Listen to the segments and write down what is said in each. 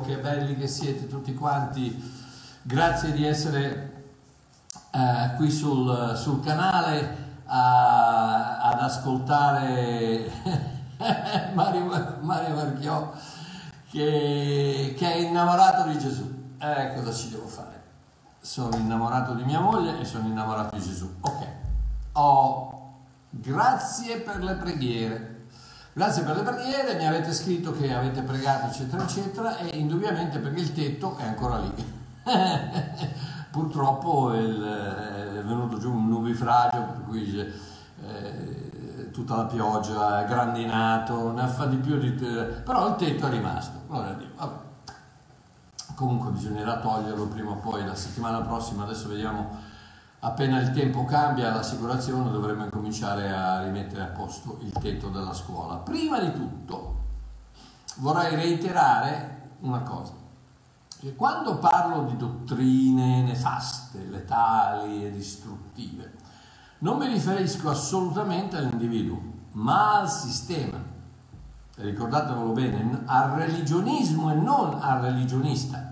che belli che siete tutti quanti, grazie di essere eh, qui sul, sul canale a, ad ascoltare Mario, Mario Marchiò che, che, è innamorato di Gesù. Eh, cosa ci devo fare? Sono innamorato di mia moglie e sono innamorato di Gesù. Ok, ho Grazie per le preghiere. Grazie per le preghiere, mi avete scritto che avete pregato, eccetera, eccetera, e indubbiamente perché il tetto è ancora lì. Purtroppo il, è venuto giù un nubifragio, per cui eh, tutta la pioggia, è grandinato, ne fa di più di... però il tetto è rimasto, gloria a Dio. Vabbè. Comunque bisognerà toglierlo prima o poi, la settimana prossima, adesso vediamo appena il tempo cambia l'assicurazione dovremmo incominciare a rimettere a posto il tetto della scuola. Prima di tutto vorrei reiterare una cosa, che quando parlo di dottrine nefaste, letali e distruttive, non mi riferisco assolutamente all'individuo, ma al sistema. Ricordatevelo bene, al religionismo e non al religionista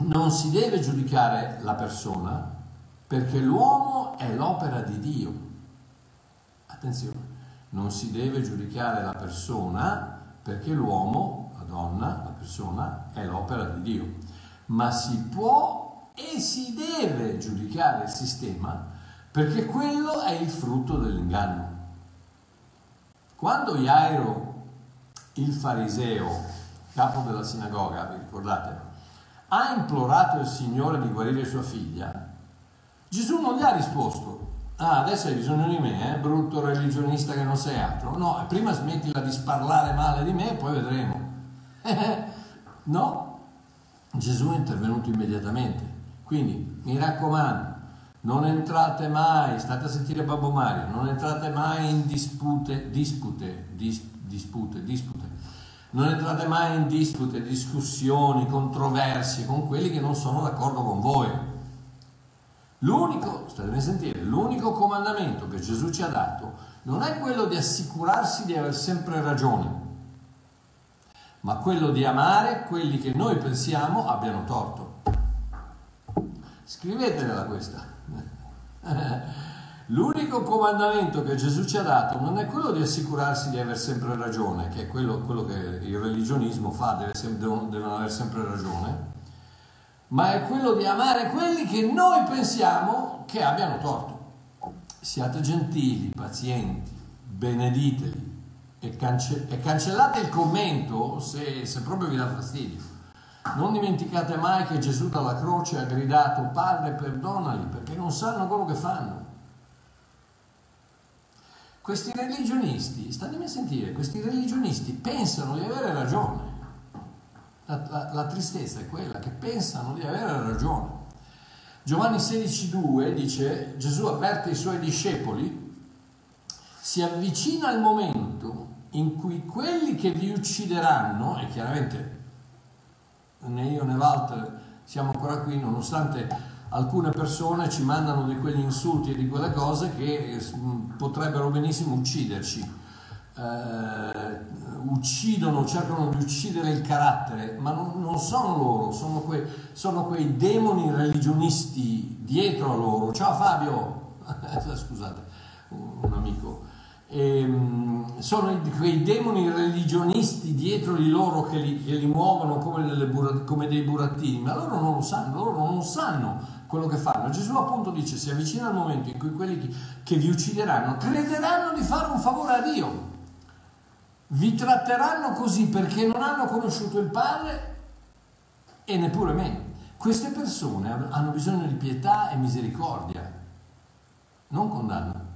non si deve giudicare la persona perché l'uomo è l'opera di Dio. Attenzione, non si deve giudicare la persona perché l'uomo, la donna, la persona è l'opera di Dio, ma si può e si deve giudicare il sistema perché quello è il frutto dell'inganno. Quando Jairo, il fariseo, capo della sinagoga, vi ricordate, ha implorato il Signore di guarire sua figlia, Gesù non gli ha risposto, ah adesso hai bisogno di me, eh, brutto religionista che non sei altro. No, prima smettila di sparlare male di me e poi vedremo. no, Gesù è intervenuto immediatamente. Quindi mi raccomando, non entrate mai, state a sentire Babbo Mario, non entrate mai in dispute, dispute, dis, dispute, dispute non entrate mai in dispute, discussioni, controversie con quelli che non sono d'accordo con voi. L'unico, state a sentire, l'unico comandamento che Gesù ci ha dato non è quello di assicurarsi di aver sempre ragione, ma quello di amare quelli che noi pensiamo abbiano torto. Scrivetela questa. L'unico comandamento che Gesù ci ha dato non è quello di assicurarsi di aver sempre ragione, che è quello, quello che il religionismo fa, sempre, devono avere sempre ragione, ma è quello di amare quelli che noi pensiamo che abbiano torto. Siate gentili, pazienti, benediteli e, cance- e cancellate il commento se, se proprio vi dà fastidio. Non dimenticate mai che Gesù dalla croce ha gridato Padre perdonali perché non sanno quello che fanno. Questi religionisti, statemi a sentire, questi religionisti pensano di avere ragione. La, la, la tristezza è quella che pensano di avere ragione. Giovanni 16,2 dice: Gesù avverte i suoi discepoli, si avvicina il momento in cui quelli che vi uccideranno, e chiaramente né io né Walter siamo ancora qui, nonostante alcune persone ci mandano di quegli insulti e di quelle cose che eh, potrebbero benissimo ucciderci. Eh, uccidono, cercano di uccidere il carattere, ma non, non sono loro, sono, que, sono, quei demoni religionisti dietro a loro. Ciao Fabio, scusate, un amico. E, ehm, sono quei demoni religionisti dietro di loro che li, che li muovono come, delle, come, dei burattini, ma loro non lo sanno, loro non sanno quello che fanno. Gesù appunto dice, si avvicina il momento in cui quelli che vi uccideranno crederanno di fare un favore a Dio. Vi tratteranno così perché non hanno conosciuto il Padre e neppure me. Queste persone hanno bisogno di pietà e misericordia, non condanna.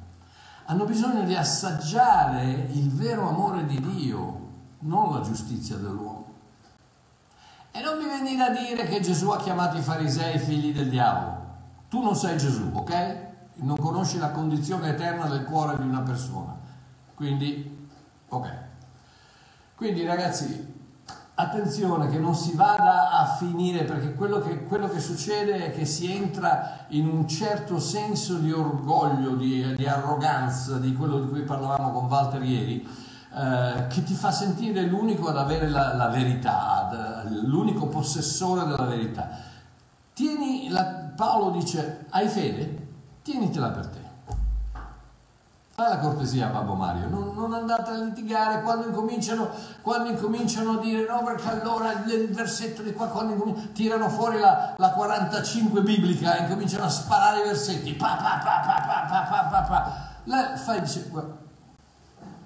Hanno bisogno di assaggiare il vero amore di Dio, non la giustizia dell'uomo. E non mi venire a dire che Gesù ha chiamato i farisei figli del diavolo. Tu non sei Gesù, ok? Non conosci la condizione eterna del cuore di una persona. Quindi, ok. Quindi ragazzi, attenzione che non si vada a finire perché quello che, quello che, succede è che si entra in un certo senso di orgoglio, di, di arroganza, di quello di cui parlavamo con Walter ieri, eh, che ti fa sentire l'unico ad avere la, la verità, l'unico possessore della verità. Tieni, la, Paolo dice, hai fede? Tienitela per te. Fai la cortesia, Babbo Mario, non, non, andate a litigare quando incominciano, quando incominciano a dire no, perché allora il versetto di qua, quando tirano fuori la, la 45 biblica e incominciano a sparare i versetti, pa pa pa pa pa pa pa pa pa. La, fai, dice,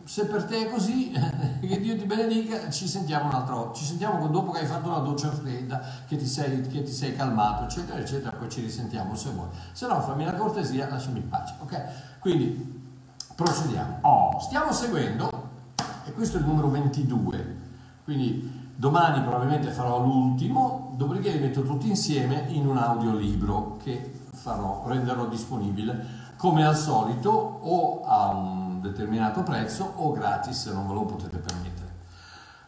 se per te è così, che Dio ti benedica, ci sentiamo un'altra volta, ci sentiamo dopo che hai fatto una doccia fredda, che ti sei, che ti sei calmato, eccetera, eccetera, poi ci risentiamo se vuoi. Se no, fammi la cortesia, lasciami in pace, ok? Quindi, procediamo. Oh, stiamo seguendo, e questo è il numero 22, quindi domani probabilmente farò l'ultimo, dopodiché li metto tutti insieme in un audiolibro che farò, renderò disponibile come al solito o a un determinato prezzo o gratis se non ve lo potete permettere.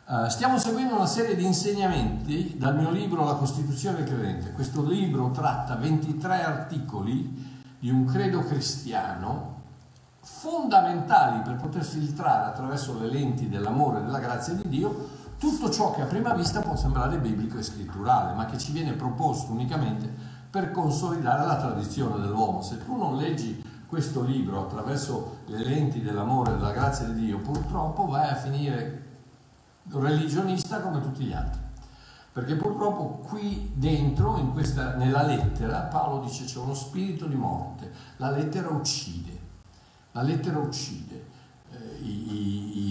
Uh, stiamo seguendo una serie di insegnamenti dal mio libro La Costituzione del Credente. Questo libro tratta 23 articoli di un credo cristiano fondamentali per poter filtrare attraverso le lenti dell'amore e della grazia di Dio tutto ciò che a prima vista può sembrare biblico e scritturale, ma che ci viene proposto unicamente per consolidare la tradizione dell'uomo. Se tu non leggi questo libro attraverso le lenti dell'amore e della grazia di Dio, purtroppo vai a finire religionista come tutti gli altri. Perché purtroppo qui dentro, questa, nella lettera, Paolo dice c'è uno spirito di morte. La lettera uccide. La lettera uccide. Eh, i, i,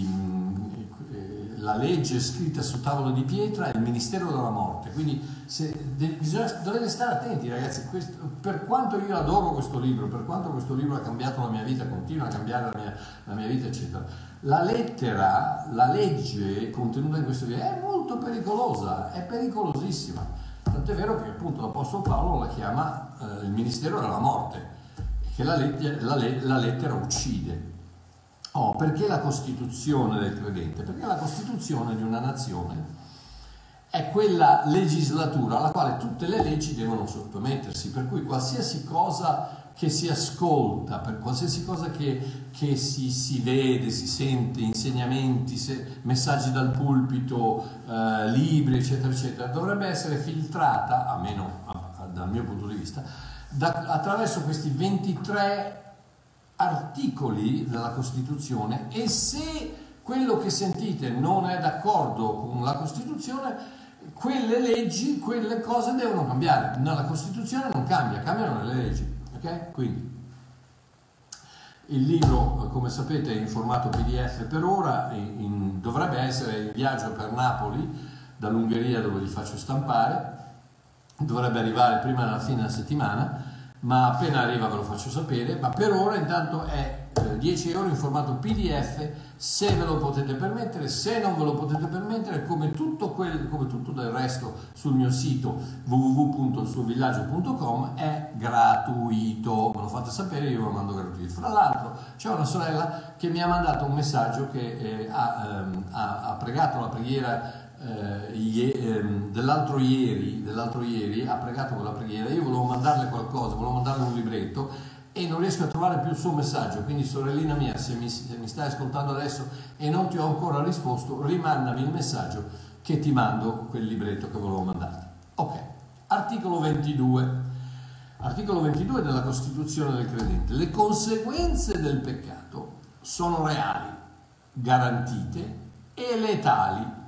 la legge scritta sul tavolo di pietra è il ministero della morte, quindi se, bisogna, dovete stare attenti ragazzi, questo, per quanto io adoro questo libro, per quanto questo libro ha cambiato la mia vita, continua a cambiare la mia, la mia vita, eccetera, la lettera, la legge contenuta in questo libro è molto pericolosa, è pericolosissima, tant'è vero che appunto l'Apostolo Paolo la chiama eh, il ministero della morte, che la, la, la lettera uccide. Oh, perché la Costituzione del credente? Perché la Costituzione di una nazione è quella legislatura alla quale tutte le leggi devono sottomettersi, per cui qualsiasi cosa che si ascolta, per qualsiasi cosa che, che si, si, vede, si sente, insegnamenti, se, messaggi dal pulpito, eh, libri, eccetera, eccetera, dovrebbe essere filtrata, almeno dal mio punto di vista, da, attraverso questi 23 articoli della Costituzione e se quello che sentite non è d'accordo con la Costituzione, quelle leggi, quelle cose devono cambiare. No, la Costituzione non cambia, cambiano le leggi. Ok? Quindi il libro, come sapete, è in formato PDF per ora, in, dovrebbe essere in viaggio per Napoli, dall'Ungheria dove li faccio stampare, dovrebbe arrivare prima della fine della settimana ma appena arriva ve lo faccio sapere, ma per ora intanto è 10 eh, euro in formato PDF se ve lo potete permettere, se non ve lo potete permettere come tutto, quel, come tutto del resto sul mio sito www.ilsuovillaggio.com è gratuito, me lo fate sapere io lo mando gratuito. Fra l'altro c'è una sorella che mi ha mandato un messaggio che eh, ha, ehm, ha, ha pregato la preghiera eh, ie, ehm, dell'altro, ieri, dell'altro ieri ha pregato quella preghiera, io volevo mandarle qualcosa, volevo mandarle un libretto e non riesco a trovare più il suo messaggio, quindi sorellina mia, se mi, se mi stai ascoltando adesso e non ti ho ancora risposto, rimandami il messaggio che ti mando quel libretto che volevo mandarti. Ok, articolo 22. Articolo 22 della Costituzione del credente. Le conseguenze del peccato sono reali, garantite e letali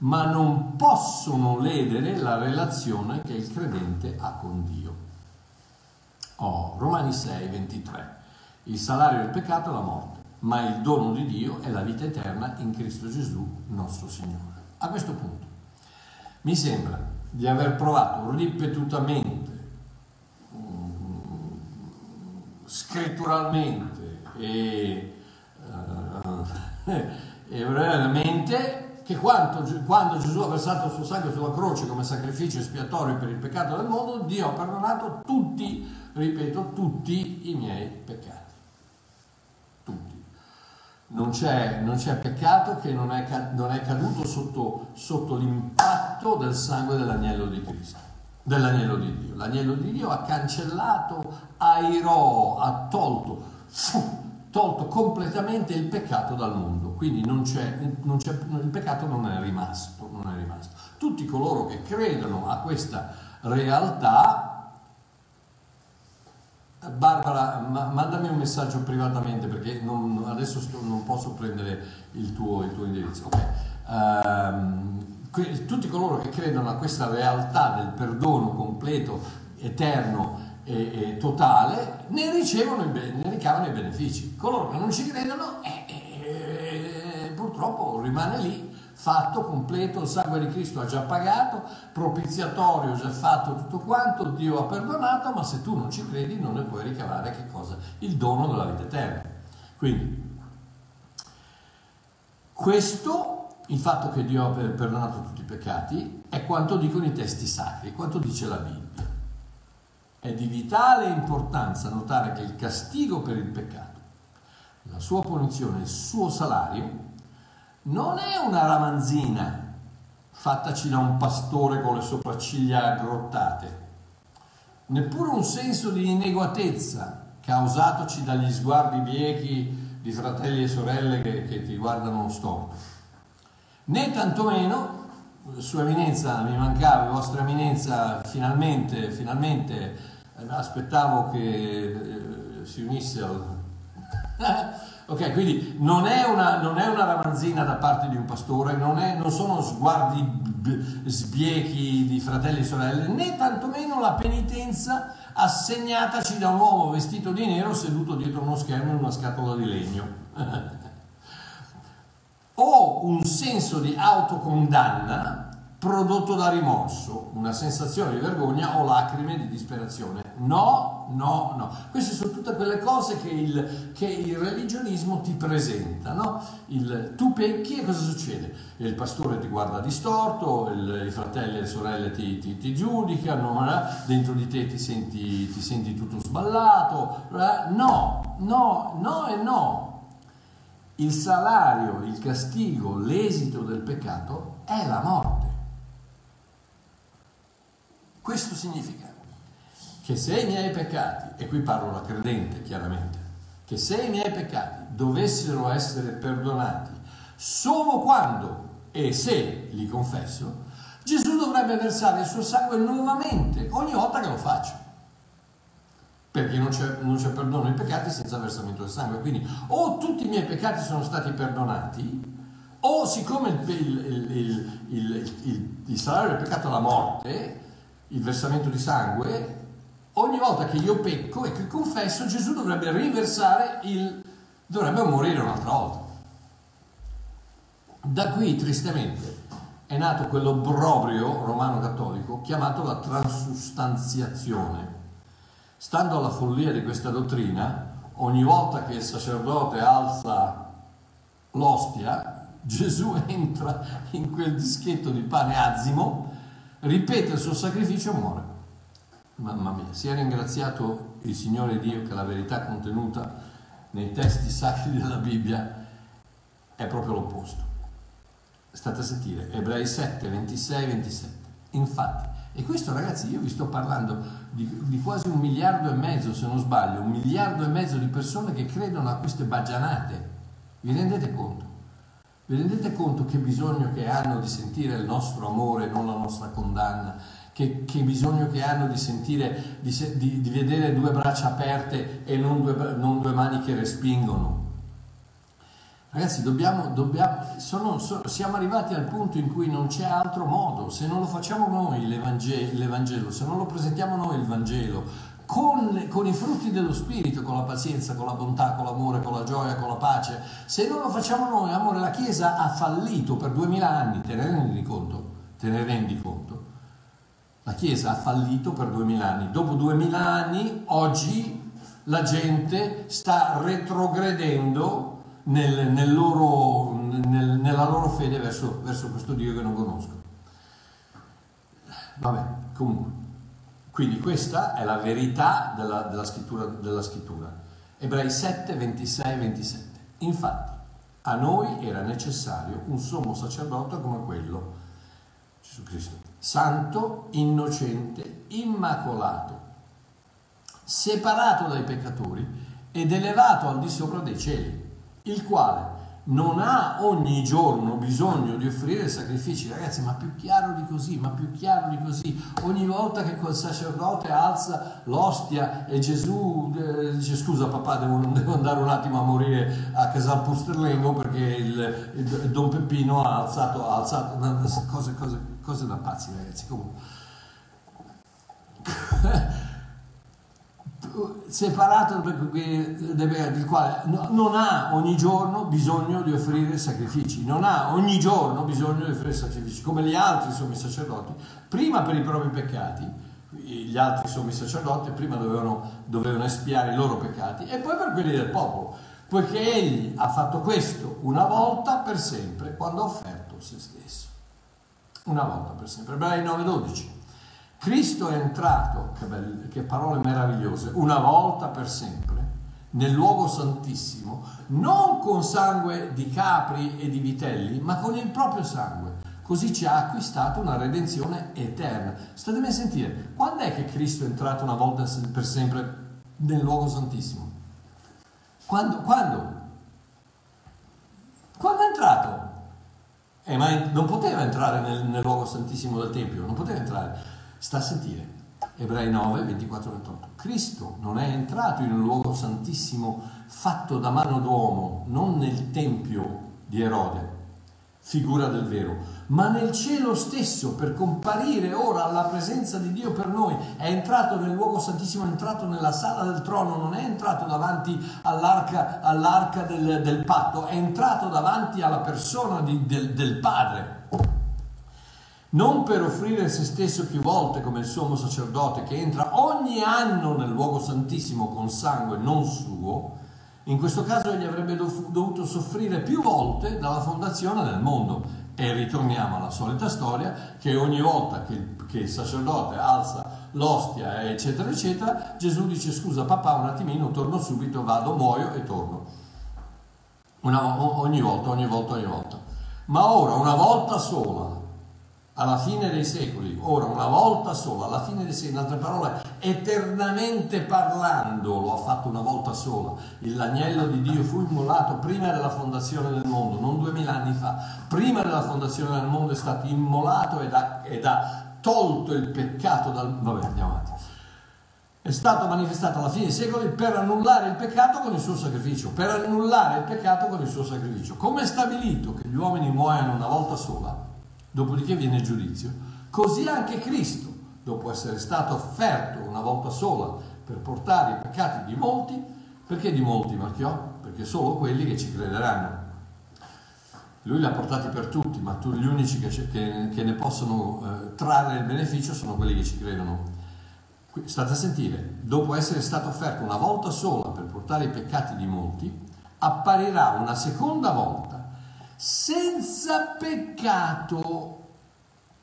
ma non possono ledere la relazione che il credente ha con Dio. Oh, Romani 6, 23. Il salario del peccato è la morte, ma il dono di Dio è la vita eterna in Cristo Gesù, nostro Signore. A questo punto mi sembra di aver provato ripetutamente, scritturalmente e, uh, e veramente che quando, quando, Gesù ha versato il suo sangue sulla croce come sacrificio espiatorio per il peccato del mondo, Dio ha perdonato tutti, ripeto, tutti i miei peccati. Tutti. non c'è, non c'è peccato che non è, non è caduto sotto, sotto, l'impatto del sangue dell'agnello di Cristo, dell'agnello di Dio. L'agnello di Dio ha cancellato, airò, ha tolto, fu, tolto completamente il peccato dal mondo. Quindi non c'è, non c'è, il peccato non è, rimasto, non è rimasto. Tutti coloro che credono a questa realtà Barbara, ma, mandami un messaggio privatamente perché non, adesso sto, non posso prendere il tuo, il tuo indirizzo. Okay. Um, que, tutti coloro che credono a questa realtà del perdono completo, eterno e, e totale, ne ricevono, ne ricavano i benefici. Coloro che non ci credono, eh, eh, eh purtroppo rimane lì fatto completo, il sangue di Cristo ha già pagato, propiziatorio già fatto tutto quanto, Dio ha perdonato, ma se tu non ci credi non ne puoi ricavare che cosa? Il dono della vita eterna. Quindi, questo, il fatto che Dio ha perdonato tutti i peccati, è quanto dicono i testi sacri, quanto dice la Bibbia. È di vitale importanza notare che il castigo per il peccato, la sua punizione, il suo salario, non è una ramanzina fattaci da un pastore con le sopracciglia aggrottate, neppure un senso di ineguatezza causatoci dagli sguardi biechi di fratelli e sorelle che, che ti guardano storto, né tantomeno sua eminenza, mi mancava, vostra eminenza, finalmente, finalmente eh, aspettavo che eh, si unisse al... Ok, quindi non è, una, non è una ramanzina da parte di un pastore, non, è, non sono sguardi sbiechi di fratelli e sorelle, né tantomeno la penitenza assegnataci da un uomo vestito di nero seduto dietro uno schermo in una scatola di legno. o un senso di autocondanna prodotto da rimorso, una sensazione di vergogna o lacrime di disperazione. No, no, no. Queste sono tutte quelle cose che il, che il religionismo ti presenta. No? Il, tu pecchi e cosa succede? Il pastore ti guarda distorto, il, i fratelli e le sorelle ti, ti, ti giudicano, eh? dentro di te ti senti, ti senti tutto sballato. Eh? No, no, no e no. Il salario, il castigo, l'esito del peccato è la morte. Questo significa che se i miei peccati, e qui parlo da credente chiaramente, che se i miei peccati dovessero essere perdonati solo quando e se li confesso, Gesù dovrebbe versare il suo sangue nuovamente ogni volta che lo faccio. Perché non c'è, non c'è perdono ai peccati senza versamento del sangue. Quindi o tutti i miei peccati sono stati perdonati, o siccome il, il, il, il salario del peccato è la morte, il versamento di sangue, ogni volta che io pecco e che confesso, Gesù dovrebbe riversare il... dovrebbe morire un'altra volta. Da qui, tristemente, è nato quell'obbrobrio romano cattolico chiamato la transustanziazione. Stando alla follia di questa dottrina, ogni volta che il sacerdote alza l'ostia, Gesù entra in quel dischetto di pane azimo ripete il suo sacrificio e muore. Mamma mia, sia ringraziato il Signore Dio che la verità contenuta nei testi sacri della Bibbia è proprio l'opposto. State a sentire, Ebrei 7, 26, 27. Infatti, e questo ragazzi, io vi sto parlando di, di, quasi un miliardo e mezzo, se non sbaglio, un miliardo e mezzo di persone che credono a queste baggianate. Vi rendete conto? Vi rendete conto che bisogno che hanno di sentire il nostro amore, non la nostra condanna? Che, che bisogno che hanno di sentire, di, di, di, vedere due braccia aperte e non due, non due mani che respingono? Ragazzi, dobbiamo, dobbiamo, sono, sono, siamo arrivati al punto in cui non c'è altro modo, se non lo facciamo noi l'Evangelo, l'Evangelo se non lo presentiamo noi il Vangelo, con, con, i frutti dello Spirito, con la pazienza, con la bontà, con l'amore, con la gioia, con la pace. Se non lo facciamo noi, amore, la Chiesa ha fallito per duemila anni, te ne rendi conto? Te ne rendi conto? La Chiesa ha fallito per duemila anni. Dopo duemila anni, oggi la gente sta retrogredendo nel, nel loro, nel, nella loro fede verso, verso questo Dio che non conoscono. Vabbè, comunque. Quindi questa è la verità della, della, scrittura, della scrittura. Ebrei 7, 26, 27. Infatti, A noi era necessario un sommo sacerdote come quello, Gesù Cristo, santo, innocente, immacolato, separato dai peccatori ed elevato al di sopra dei cieli, il quale non ha ogni giorno bisogno di offrire sacrifici, ragazzi, ma più chiaro di così, ma più chiaro di così. Ogni volta che quel sacerdote alza l'ostia e Gesù eh, dice scusa papà, devo, devo, andare un attimo a morire a Casal Pusterlengo perché il, il, il, Don Peppino ha alzato, ha alzato cose, cose, cose da pazzi, ragazzi. Comunque. separato del quale non ha ogni giorno bisogno di offrire sacrifici, non ha ogni giorno bisogno di offrire sacrifici, come gli altri sommi sacerdoti, prima per i propri peccati, gli altri sommi sacerdoti prima dovevano, dovevano espiare i loro peccati e poi per quelli del popolo, poiché egli ha fatto questo una volta per sempre quando ha offerto se stesso. Una volta per sempre. Ebrei 9:12. Cristo è entrato, che, belle, che parole meravigliose, una volta per sempre nel luogo santissimo, non con sangue di capri e di vitelli, ma con il proprio sangue. Così ci ha acquistato una redenzione eterna. Statemi a sentire, quando è che Cristo è entrato una volta per sempre nel luogo santissimo? Quando? Quando? Quando è entrato? Eh, ma non poteva entrare nel, nel luogo santissimo del Tempio, non poteva entrare. Sta a sentire. Ebrei 9, 24, 28. Cristo non è entrato in un luogo santissimo fatto da mano d'uomo, non nel tempio di Erode, figura del vero, ma nel cielo stesso per comparire ora alla presenza di Dio per noi. È entrato nel luogo santissimo, è entrato nella sala del trono, non è entrato davanti all'arca, all'arca del, del patto, è entrato davanti alla persona di, del, del Padre non per offrire se stesso più volte come il sommo sacerdote che entra ogni anno nel luogo santissimo con sangue non suo, in questo caso egli avrebbe dovuto soffrire più volte dalla fondazione del mondo. E ritorniamo alla solita storia che ogni volta che, che il sacerdote alza l'ostia, eccetera, eccetera, Gesù dice scusa papà un attimino, torno subito, vado, muoio e torno. Una, ogni volta, ogni volta, ogni volta. Ma ora, una volta sola, alla fine dei secoli, ora una volta sola, alla fine dei secoli, in altre parole, eternamente parlando, lo ha fatto una volta sola. L'agnello di Dio fu immolato prima della fondazione del mondo, non duemila anni fa, prima della fondazione del mondo è stato immolato ed ha, ed ha tolto il peccato dal... Vabbè, andiamo avanti. È stato manifestato alla fine dei secoli per annullare il peccato con il suo sacrificio, per annullare il peccato con il suo sacrificio. Come è stabilito che gli uomini muoiano una volta sola, dopodiché viene il giudizio, così anche Cristo, dopo essere stato offerto una volta sola per portare i peccati di molti, perché di molti marchiò? Perché solo quelli che ci crederanno. Lui li ha portati per tutti, ma gli unici che, che, che ne possono eh, trarre il beneficio sono quelli che ci credono. State a sentire, dopo essere stato offerto una volta sola per portare i peccati di molti, apparirà una seconda volta senza peccato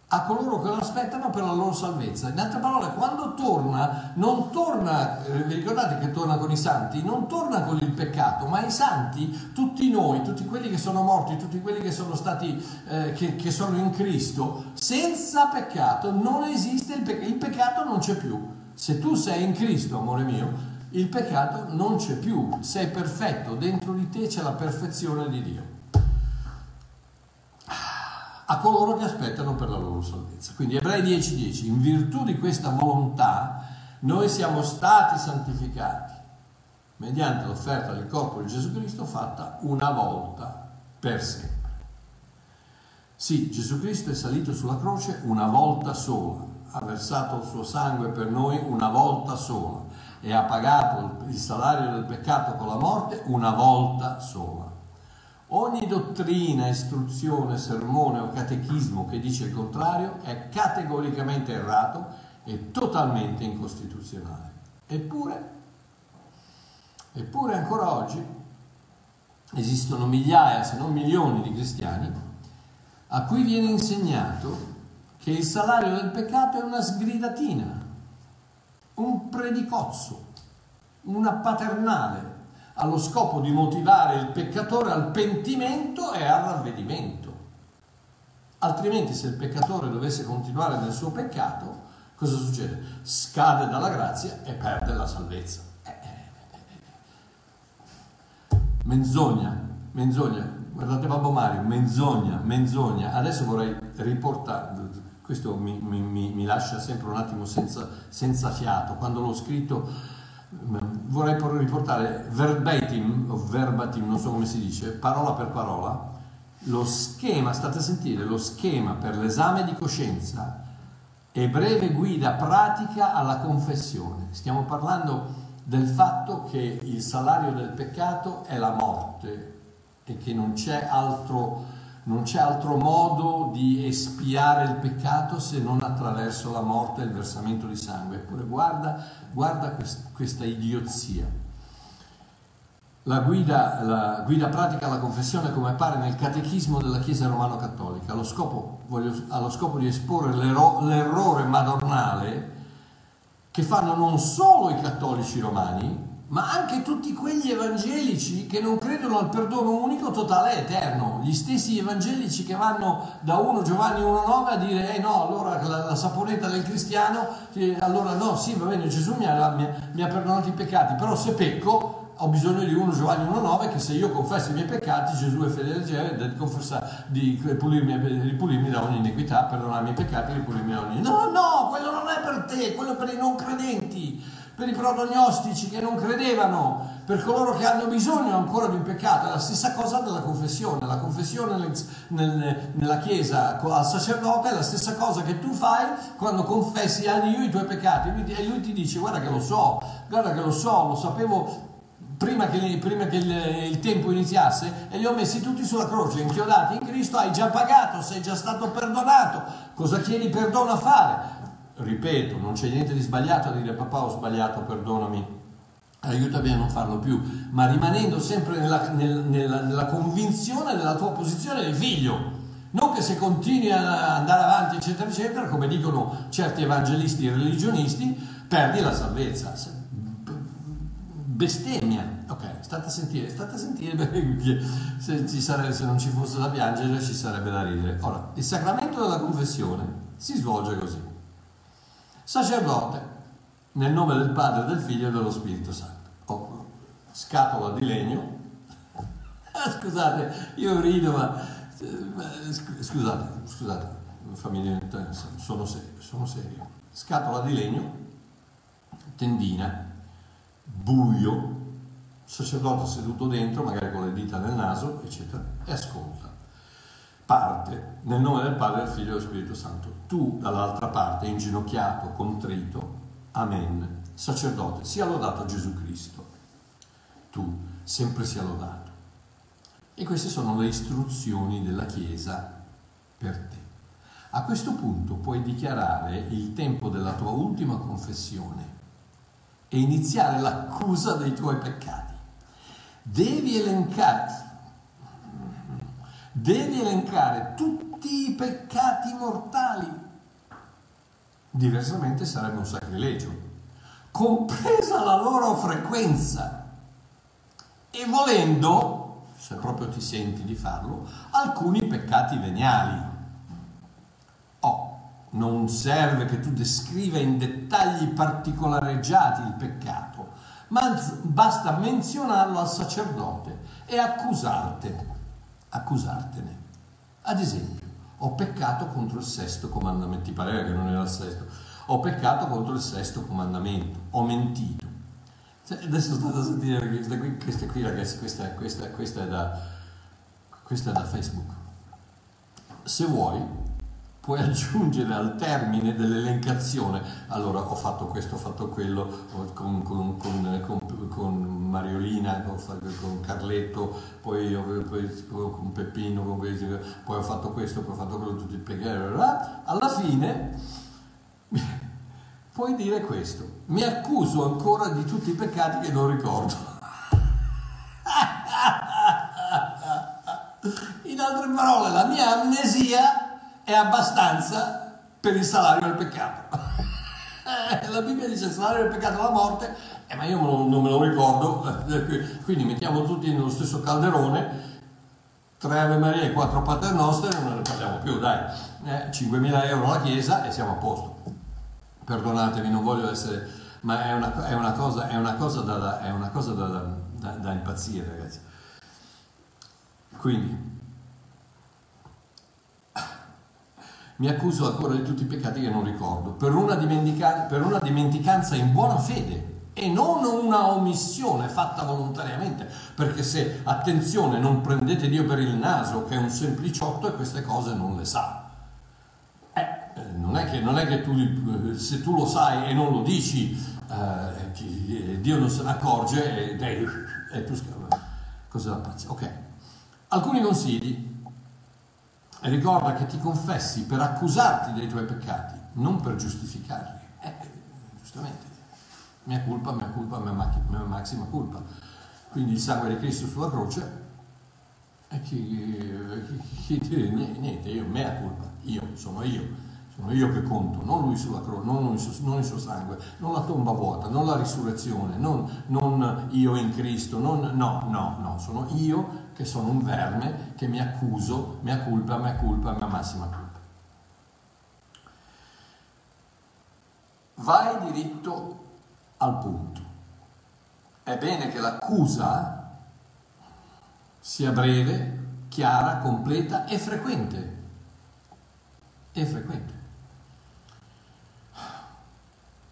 a coloro che lo aspettano per la loro salvezza. In altre parole, quando torna, non torna, eh, vi ricordate che torna con i santi? Non torna con il peccato, ma i santi, tutti noi, tutti quelli che sono morti, tutti quelli che sono stati, eh, che, che, sono in Cristo, senza peccato non esiste il peccato, il peccato non c'è più. Se tu sei in Cristo, amore mio, il peccato non c'è più, sei perfetto, dentro di te c'è la perfezione di Dio a coloro che aspettano per la loro salvezza. Quindi Ebrei 10:10, in virtù di questa volontà noi siamo stati santificati mediante l'offerta del corpo di Gesù Cristo fatta una volta per sempre. Sì, Gesù Cristo è salito sulla croce una volta sola, ha versato il suo sangue per noi una volta sola e ha pagato il salario del peccato con la morte una volta sola. Ogni dottrina, istruzione, sermone o catechismo che dice il contrario è categoricamente errato e totalmente incostituzionale. Eppure, eppure ancora oggi esistono migliaia, se non milioni di cristiani a cui viene insegnato che il salario del peccato è una sgridatina, un predicozzo, una paternale, allo scopo di motivare il peccatore al pentimento e al ravvedimento. Altrimenti se il peccatore dovesse continuare nel suo peccato, cosa succede? Scade dalla grazia e perde la salvezza. Eh, eh, eh, menzogna, menzogna. Guardate Babbo Mario, menzogna, menzogna. Adesso vorrei riportare, questo mi, mi, mi lascia sempre un attimo senza, senza fiato. Quando l'ho scritto vorrei riportare verbatim, o verbatim, non so come si dice, parola per parola, lo schema, state a sentire, lo schema per l'esame di coscienza e breve guida pratica alla confessione. Stiamo parlando del fatto che il salario del peccato è la morte e che non c'è altro non c'è altro modo di espiare il peccato se non attraverso la morte e il versamento di sangue. Eppure guarda, guarda quest, questa idiozia. La guida, la guida, pratica alla confessione come appare nel catechismo della Chiesa romano-cattolica, allo scopo, voglio, allo scopo di esporre l'errore madornale che fanno non solo i cattolici romani, ma anche tutti quegli evangelici che non credono al perdono unico, totale e eterno. Gli stessi evangelici che vanno da 1 Giovanni 1,9 a dire, eh no, allora la, la saponetta del cristiano, eh, allora no, sì, va bene, Gesù mi ha, mi, mi ha perdonato i peccati, però se pecco ho bisogno di 1 Giovanni 1,9 che se io confesso i miei peccati Gesù è fedele di, di ripulirmi, ripulirmi da ogni iniquità, perdonarmi i peccati, ripulirmi da ogni... No, no, quello non è per te, quello è per i non credenti per i protognostici che non credevano, per coloro che hanno bisogno ancora di un peccato. È la stessa cosa della confessione. La confessione nel, nel, nella Chiesa al sacerdote è la stessa cosa che tu fai quando confessi a Dio i tuoi peccati. E lui ti dice guarda che lo so, guarda che lo so, lo sapevo prima che, prima che il, il, tempo iniziasse e li ho messi tutti sulla croce, inchiodati in Cristo, hai già pagato, sei già stato perdonato. Cosa chiedi perdono a fare? Ripeto, non c'è niente di sbagliato a dire papà ho sbagliato, perdonami, aiutami a non farlo più, ma rimanendo sempre nella, nella, nella, nella convinzione della tua posizione di figlio. Non che se continui a andare avanti, eccetera, eccetera, come dicono certi evangelisti e religionisti, perdi la salvezza. Bestemmia. Ok, state a sentire, state a sentire perché se, sarebbe, se non ci fosse da piangere ci sarebbe da ridere. Ora, il sacramento della confessione si svolge così. Sacerdote, nel nome del Padre, del Figlio e dello Spirito Santo. Oh, scatola di legno. scusate, io rido, ma scusate, scusate, famiglia, sono serio, sono serio. Scatola di legno, tendina, buio, sacerdote seduto dentro, magari con le dita nel naso, eccetera, e ascolta parte nel nome del Padre, del Figlio e dello Spirito Santo. Tu dall'altra parte, inginocchiato, contrito, amen. Sacerdote, sia lodato Gesù Cristo. Tu sempre sia lodato. E queste sono le istruzioni della Chiesa per te. A questo punto puoi dichiarare il tempo della tua ultima confessione e iniziare l'accusa dei tuoi peccati. Devi elencare, devi elencare tutti i peccati mortali. Diversamente sarebbe un sacrilegio, compresa la loro frequenza. E volendo, se proprio ti senti di farlo, alcuni peccati veniali. Oh, non serve che tu descriva in dettagli particolareggiati il peccato, ma basta menzionarlo al sacerdote e accusarti accusartene. Ad esempio, ho peccato contro il sesto comandamento, ti pareva che non era il sesto, ho peccato contro il sesto comandamento, ho mentito. Adesso state a sentire questa qui, questa qui ragazzi, questa, questa, questa, è da, questa è da Facebook. Se vuoi, puoi aggiungere al termine dell'elencazione, allora ho fatto questo, ho fatto quello, con, con, con, con Mariolina, con Carletto, poi, poi con Peppino, poi ho fatto questo, poi ho fatto quello, tutti i peccati, alla fine puoi dire questo, mi accuso ancora di tutti i peccati che non ricordo. In altre parole, la mia amnesia è abbastanza per il salario del peccato. la Bibbia dice salario del peccato è la morte, eh, ma io non me lo ricordo, quindi mettiamo tutti nello stesso calderone, tre Ave Maria e quattro Pater Nostre, non ne parliamo più, dai, eh, 5.000 euro alla Chiesa e siamo a posto. Perdonatemi, non voglio essere, ma è una, è una cosa, è una cosa, da, è una cosa da, da, da impazzire, ragazzi. Quindi, mi accuso ancora di tutti i peccati che non ricordo, per una, per una dimenticanza in buona fede e non una omissione fatta volontariamente, perché se, attenzione, non prendete Dio per il naso, che è un sempliciotto e queste cose non le sa. Eh, eh non, è che, non è che tu, eh, se tu lo sai e non lo dici, eh, Dio non se ne accorge e, e, tu cosa da pazzi. Ok, alcuni consigli. Ricorda che ti confessi per accusarti dei tuoi peccati, non per giustificarli. Eh, giustamente mia colpa, mia colpa, mia, mia massima colpa. Quindi il sangue di Cristo sulla croce e chi, chi, chi niente, io, mea colpa, io, sono io, sono io che conto, non lui sulla croce, non, non, il suo, sangue, non la tomba vuota, non la risurrezione, non, non io in Cristo, no, no, no, sono io che sono un verme che mi accuso, mia colpa, mia colpa, mia massima colpa. Vai diritto al punto. È bene che l'accusa sia breve, chiara, completa e frequente. E frequente.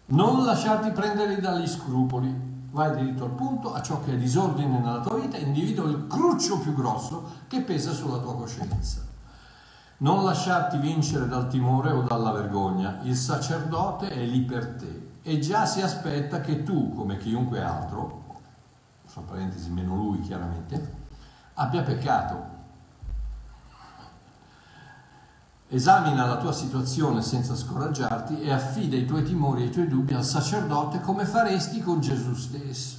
Non lasciarti prendere dagli scrupoli, vai diritto al punto, a ciò che è disordine nella tua vita, individua il cruccio più grosso che pesa sulla tua coscienza. Non lasciarti vincere dal timore o dalla vergogna, il sacerdote è lì per te e già si aspetta che tu, come chiunque altro, fra parentesi meno lui chiaramente, abbia peccato. Esamina la tua situazione senza scoraggiarti e affida i tuoi timori e i tuoi dubbi al sacerdote come faresti con Gesù stesso.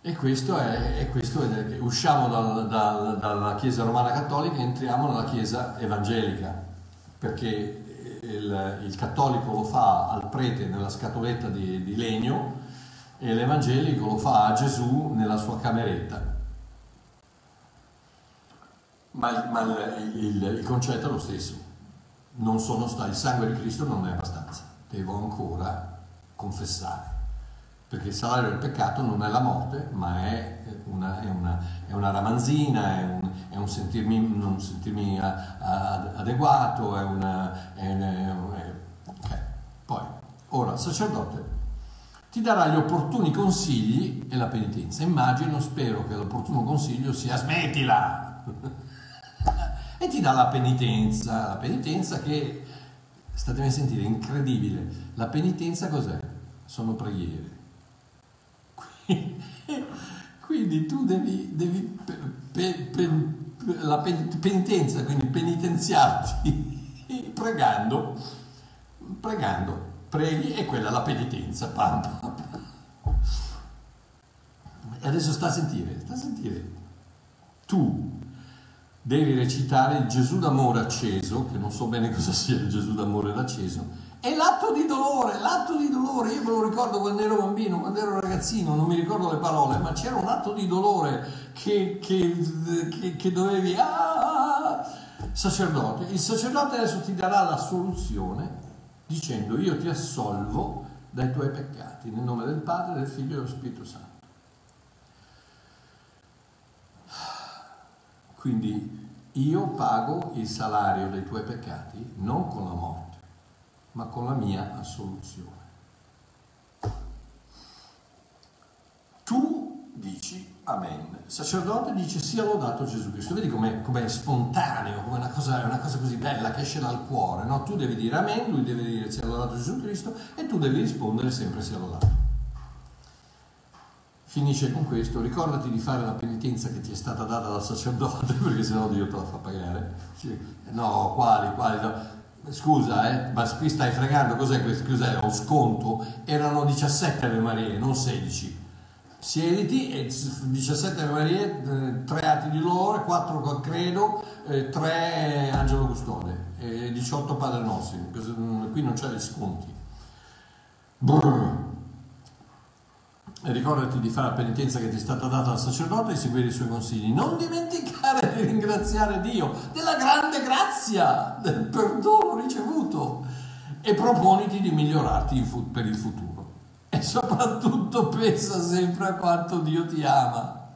E questo è, e questo è usciamo dal, dal, dalla Chiesa romana cattolica e entriamo nella Chiesa evangelica, perché il, il, cattolico lo fa al prete nella scatoletta di, di legno e l'evangelico lo fa a Gesù nella sua cameretta. Ma, il, ma il, il, concetto è lo stesso. Stato, il sangue di Cristo non è abbastanza, devo ancora confessare perché il salario del peccato non è la morte, ma è una, è una, è una ramanzina, è un, è un, sentirmi, non sentirmi a, a, adeguato, è una... Okay. Poi, ora, il sacerdote ti darà gli opportuni consigli e la penitenza. Immagino, spero che l'opportuno consiglio sia smettila! e ti dà la penitenza, la penitenza che, statemi a sentire, incredibile. La penitenza cos'è? Sono preghiere quindi tu devi, devi pe, pe, pe, la penitenza, quindi penitenziarti pregando, pregando, preghi e quella è la penitenza. Pam, pam. E adesso sta a sentire, sta a sentire. Tu devi recitare il Gesù d'amore acceso, che non so bene cosa sia il Gesù d'amore acceso, è l'atto di dolore, l'atto di dolore, io me lo ricordo quando ero bambino, quando ero ragazzino, non mi ricordo le parole, ma c'era un atto di dolore che, che, che, che dovevi... Ah, sacerdote, il sacerdote adesso ti darà la soluzione dicendo io ti assolvo dai tuoi peccati, nel nome del Padre, del Figlio e dello Spirito Santo. Quindi io pago il salario dei tuoi peccati non con la morte ma con la mia assoluzione. Tu dici Amen. Il sacerdote dice sia lodato Gesù Cristo. Vedi com'è, com'è spontaneo, come una cosa, una cosa così bella che esce dal cuore. No? Tu devi dire Amen, lui deve dire sia lodato Gesù Cristo e tu devi rispondere sempre sia lodato. Finisce con questo, ricordati di fare la penitenza che ti è stata data dal sacerdote, perché sennò Dio te la fa pagare. No, quali, quali? No scusa, eh, ma qui stai fregando, cos'è questo? Cos'è? Ho sconto? Erano 17 Ave Marie, non 16. siediti e 17 Marie, 3 atti di dolore, 4 col credo, 3 angelo custode e 18 padre nostri, qui non c'è gli sconti. Brrr. Ricordati di fare la penitenza che ti è stata data dal sacerdote e seguire i suoi consigli. Non dimenticare di ringraziare Dio della grande grazia, del perdono ricevuto e proponiti di migliorarti per il futuro. E soprattutto pensa sempre a quanto Dio ti ama.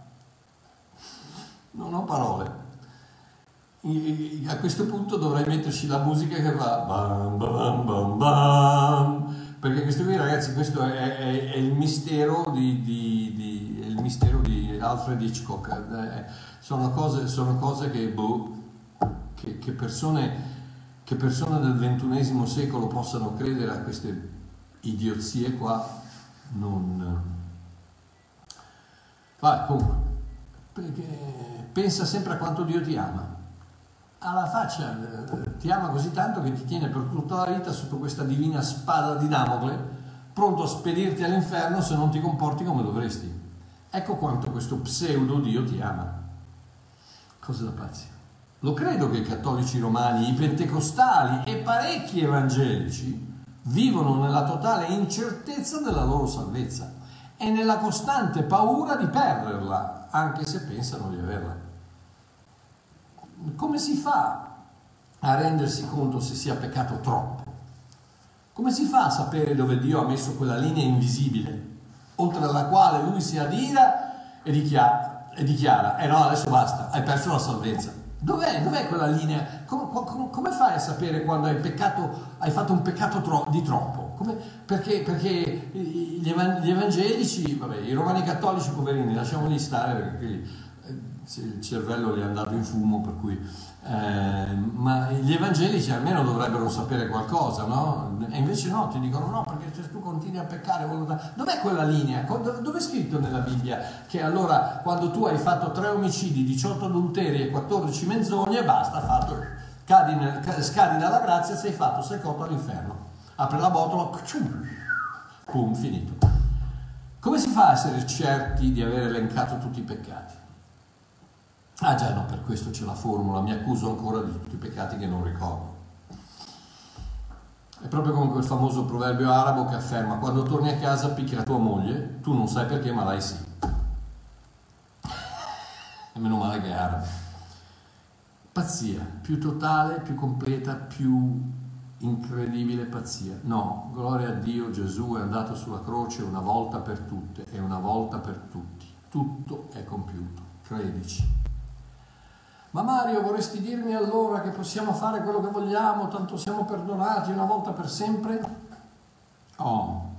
Non ho parole. A questo punto dovrei metterci la musica che fa bam bam bam bam perché questo qui ragazzi questo è, è, è il mistero di, di, di, il mistero di Alfred Hitchcock. Eh, sono cose, sono cose che, boh, che, che, persone, che persone del ventunesimo secolo possano credere a queste idiozie qua non... Vai, comunque, pensa sempre a quanto Dio ti ama. Alla faccia, eh, ti ama così tanto che ti tiene per tutta la vita sotto questa divina spada di Damocle, pronto a spedirti all'inferno se non ti comporti come dovresti. Ecco quanto questo pseudo Dio ti ama. Cose da pazzi. Lo credo che i cattolici romani, i pentecostali e parecchi evangelici vivono nella totale incertezza della loro salvezza e nella costante paura di perderla, anche se pensano di averla. Come si fa a rendersi conto se si ha peccato troppo? Come si fa a sapere dove Dio ha messo quella linea invisibile, oltre alla quale lui si adira e dichiara, e dichiara eh no, adesso basta, hai perso la salvezza. Dov'è, dov'è quella linea? Come, come, come, fai a sapere quando hai, peccato, hai fatto un peccato tro- di troppo? Come, perché, perché gli, evangelici, vabbè, i romani cattolici, poverini, lasciamoli stare perché il cervello gli è andato in fumo, per cui eh, ma gli evangelici almeno dovrebbero sapere qualcosa, no? E invece no, ti dicono no, perché se tu continui a peccare, volontà... dov'è quella linea? Dove è scritto nella Bibbia che allora quando tu hai fatto tre omicidi, 18 adulteri e 14 menzogne, basta, fatto, cadi nel, scadi dalla grazia, sei fatto, sei cotto all'inferno. Apre la botola, pum, finito. Come si fa a essere certi di aver elencato tutti i peccati? Ah già, no, per questo c'è la formula, mi accuso ancora di tutti i peccati che non ricordo. È proprio come quel famoso proverbio arabo che afferma quando torni a casa picchia tua moglie, tu non sai perché, ma lei sì. E meno male che è arabo. Pazzia, più totale, più completa, più incredibile pazzia. No, gloria a Dio, Gesù è andato sulla croce una volta per tutte e una volta per tutti. Tutto è compiuto, credici. Ma Mario, vorresti dirmi allora che possiamo fare quello che vogliamo, tanto siamo perdonati una volta per sempre? Oh,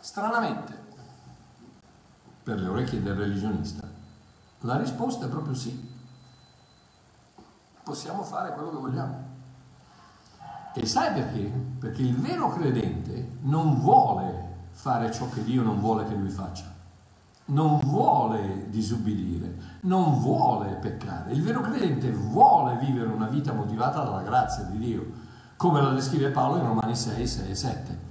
stranamente, per le orecchie del religionista, la risposta è proprio sì. Possiamo fare quello che vogliamo. E sai perché? Perché il vero credente non vuole fare ciò che Dio non vuole che lui faccia non vuole disubbidire, non vuole peccare. Il vero credente vuole vivere una vita motivata dalla grazia di Dio, come la descrive Paolo in Romani 6, 6 e 7.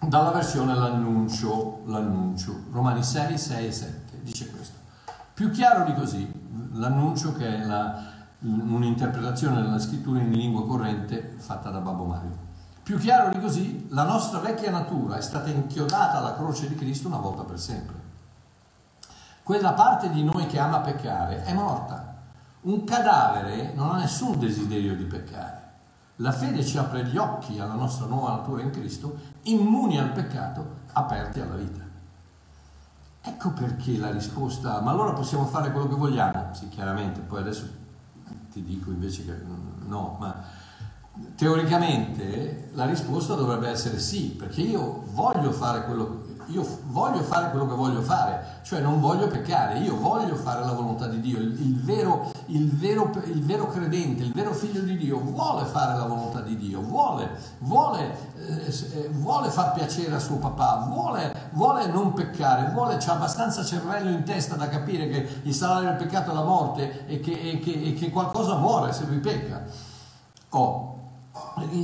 Dalla versione l'annuncio, l'annuncio, Romani 6, 6 e 7, dice questo. Più chiaro di così, l'annuncio che è la, un'interpretazione della scrittura in lingua corrente fatta da Babbo Mario. Più chiaro di così, la nostra vecchia natura è stata inchiodata alla croce di Cristo una volta per sempre. Quella parte di noi che ama peccare è morta. Un cadavere non ha nessun desiderio di peccare. La fede ci apre gli occhi alla nostra nuova natura in Cristo, immuni al peccato, aperti alla vita. Ecco perché la risposta, ma allora possiamo fare quello che vogliamo? Sì, chiaramente, poi adesso ti dico invece che no, ma Teoricamente la risposta dovrebbe essere sì, perché io voglio fare quello, io voglio fare quello che voglio fare, cioè non voglio peccare, io voglio fare la volontà di Dio. Il, il, vero, il, vero, il vero, credente, il vero figlio di Dio vuole fare la volontà di Dio, vuole, vuole, eh, vuole far piacere a suo papà, vuole, vuole non peccare, vuole, ha abbastanza cervello in testa da capire che il salario del peccato è la morte e che, e che, e che qualcosa muore se lui pecca. Oh,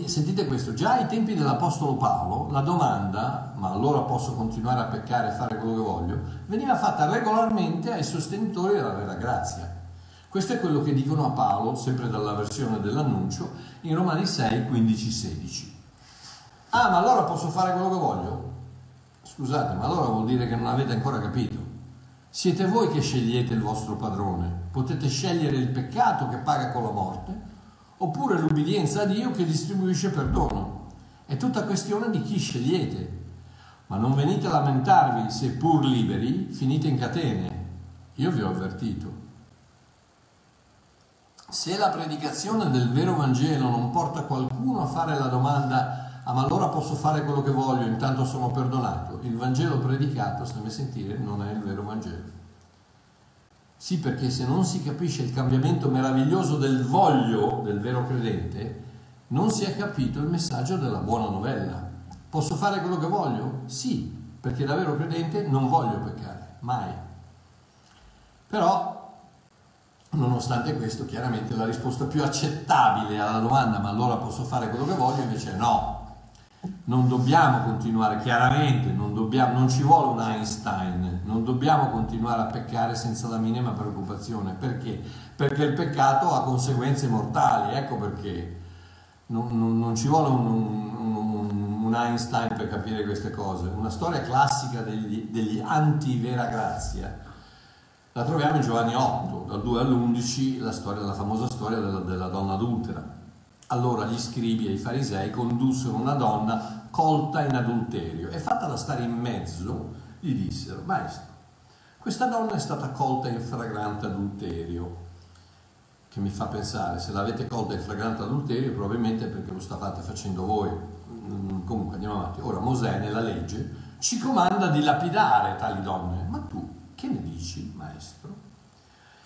Sentite questo, già ai tempi dell'Apostolo Paolo la domanda, ma allora posso continuare a peccare e fare quello che voglio, veniva fatta regolarmente ai sostenitori della vera grazia. Questo è quello che dicono a Paolo, sempre dalla versione dell'annuncio, in Romani 6, 15, 16. Ah, ma allora posso fare quello che voglio? Scusate, ma allora vuol dire che non avete ancora capito. Siete voi che scegliete il vostro padrone. Potete scegliere il peccato che paga con la morte, oppure l'ubbidienza a Dio che distribuisce perdono. È tutta questione di chi scegliete. Ma non venite a lamentarvi, seppur liberi, finite in catene. Io vi ho avvertito. Se la predicazione del vero Vangelo non porta qualcuno a fare la domanda, ah ma allora posso fare quello che voglio, intanto sono perdonato, il Vangelo predicato, stammi a sentire, non è il vero Vangelo. Sì, perché se non si capisce il cambiamento meraviglioso del voglio del vero credente, non si è capito il messaggio della buona novella. Posso fare quello che voglio? Sì, perché da vero credente non voglio peccare, mai. Però Nonostante questo, chiaramente la risposta più accettabile alla domanda ma allora posso fare quello che voglio invece è no. Non dobbiamo continuare, chiaramente, non, dobbiamo, non ci vuole un Einstein, non dobbiamo continuare a peccare senza la minima preoccupazione. Perché? Perché il peccato ha conseguenze mortali, ecco perché. Non, non, non ci vuole un, un, un, Einstein per capire queste cose. Una storia classica degli, degli anti-vera grazia la troviamo in Giovanni 8, dal 2 all'11, la, storia, la famosa storia della, della donna adultera. Allora gli scribi e i farisei condussero una donna colta in adulterio e fatta da stare in mezzo, gli dissero, maestro, questa donna è stata colta in fragrante adulterio, che mi fa pensare, se l'avete colta in fragrante adulterio probabilmente perché lo stavate facendo voi. Mm, comunque andiamo avanti. Ora Mosè nella legge ci comanda di lapidare tali donne, ma tu che ne dici, maestro?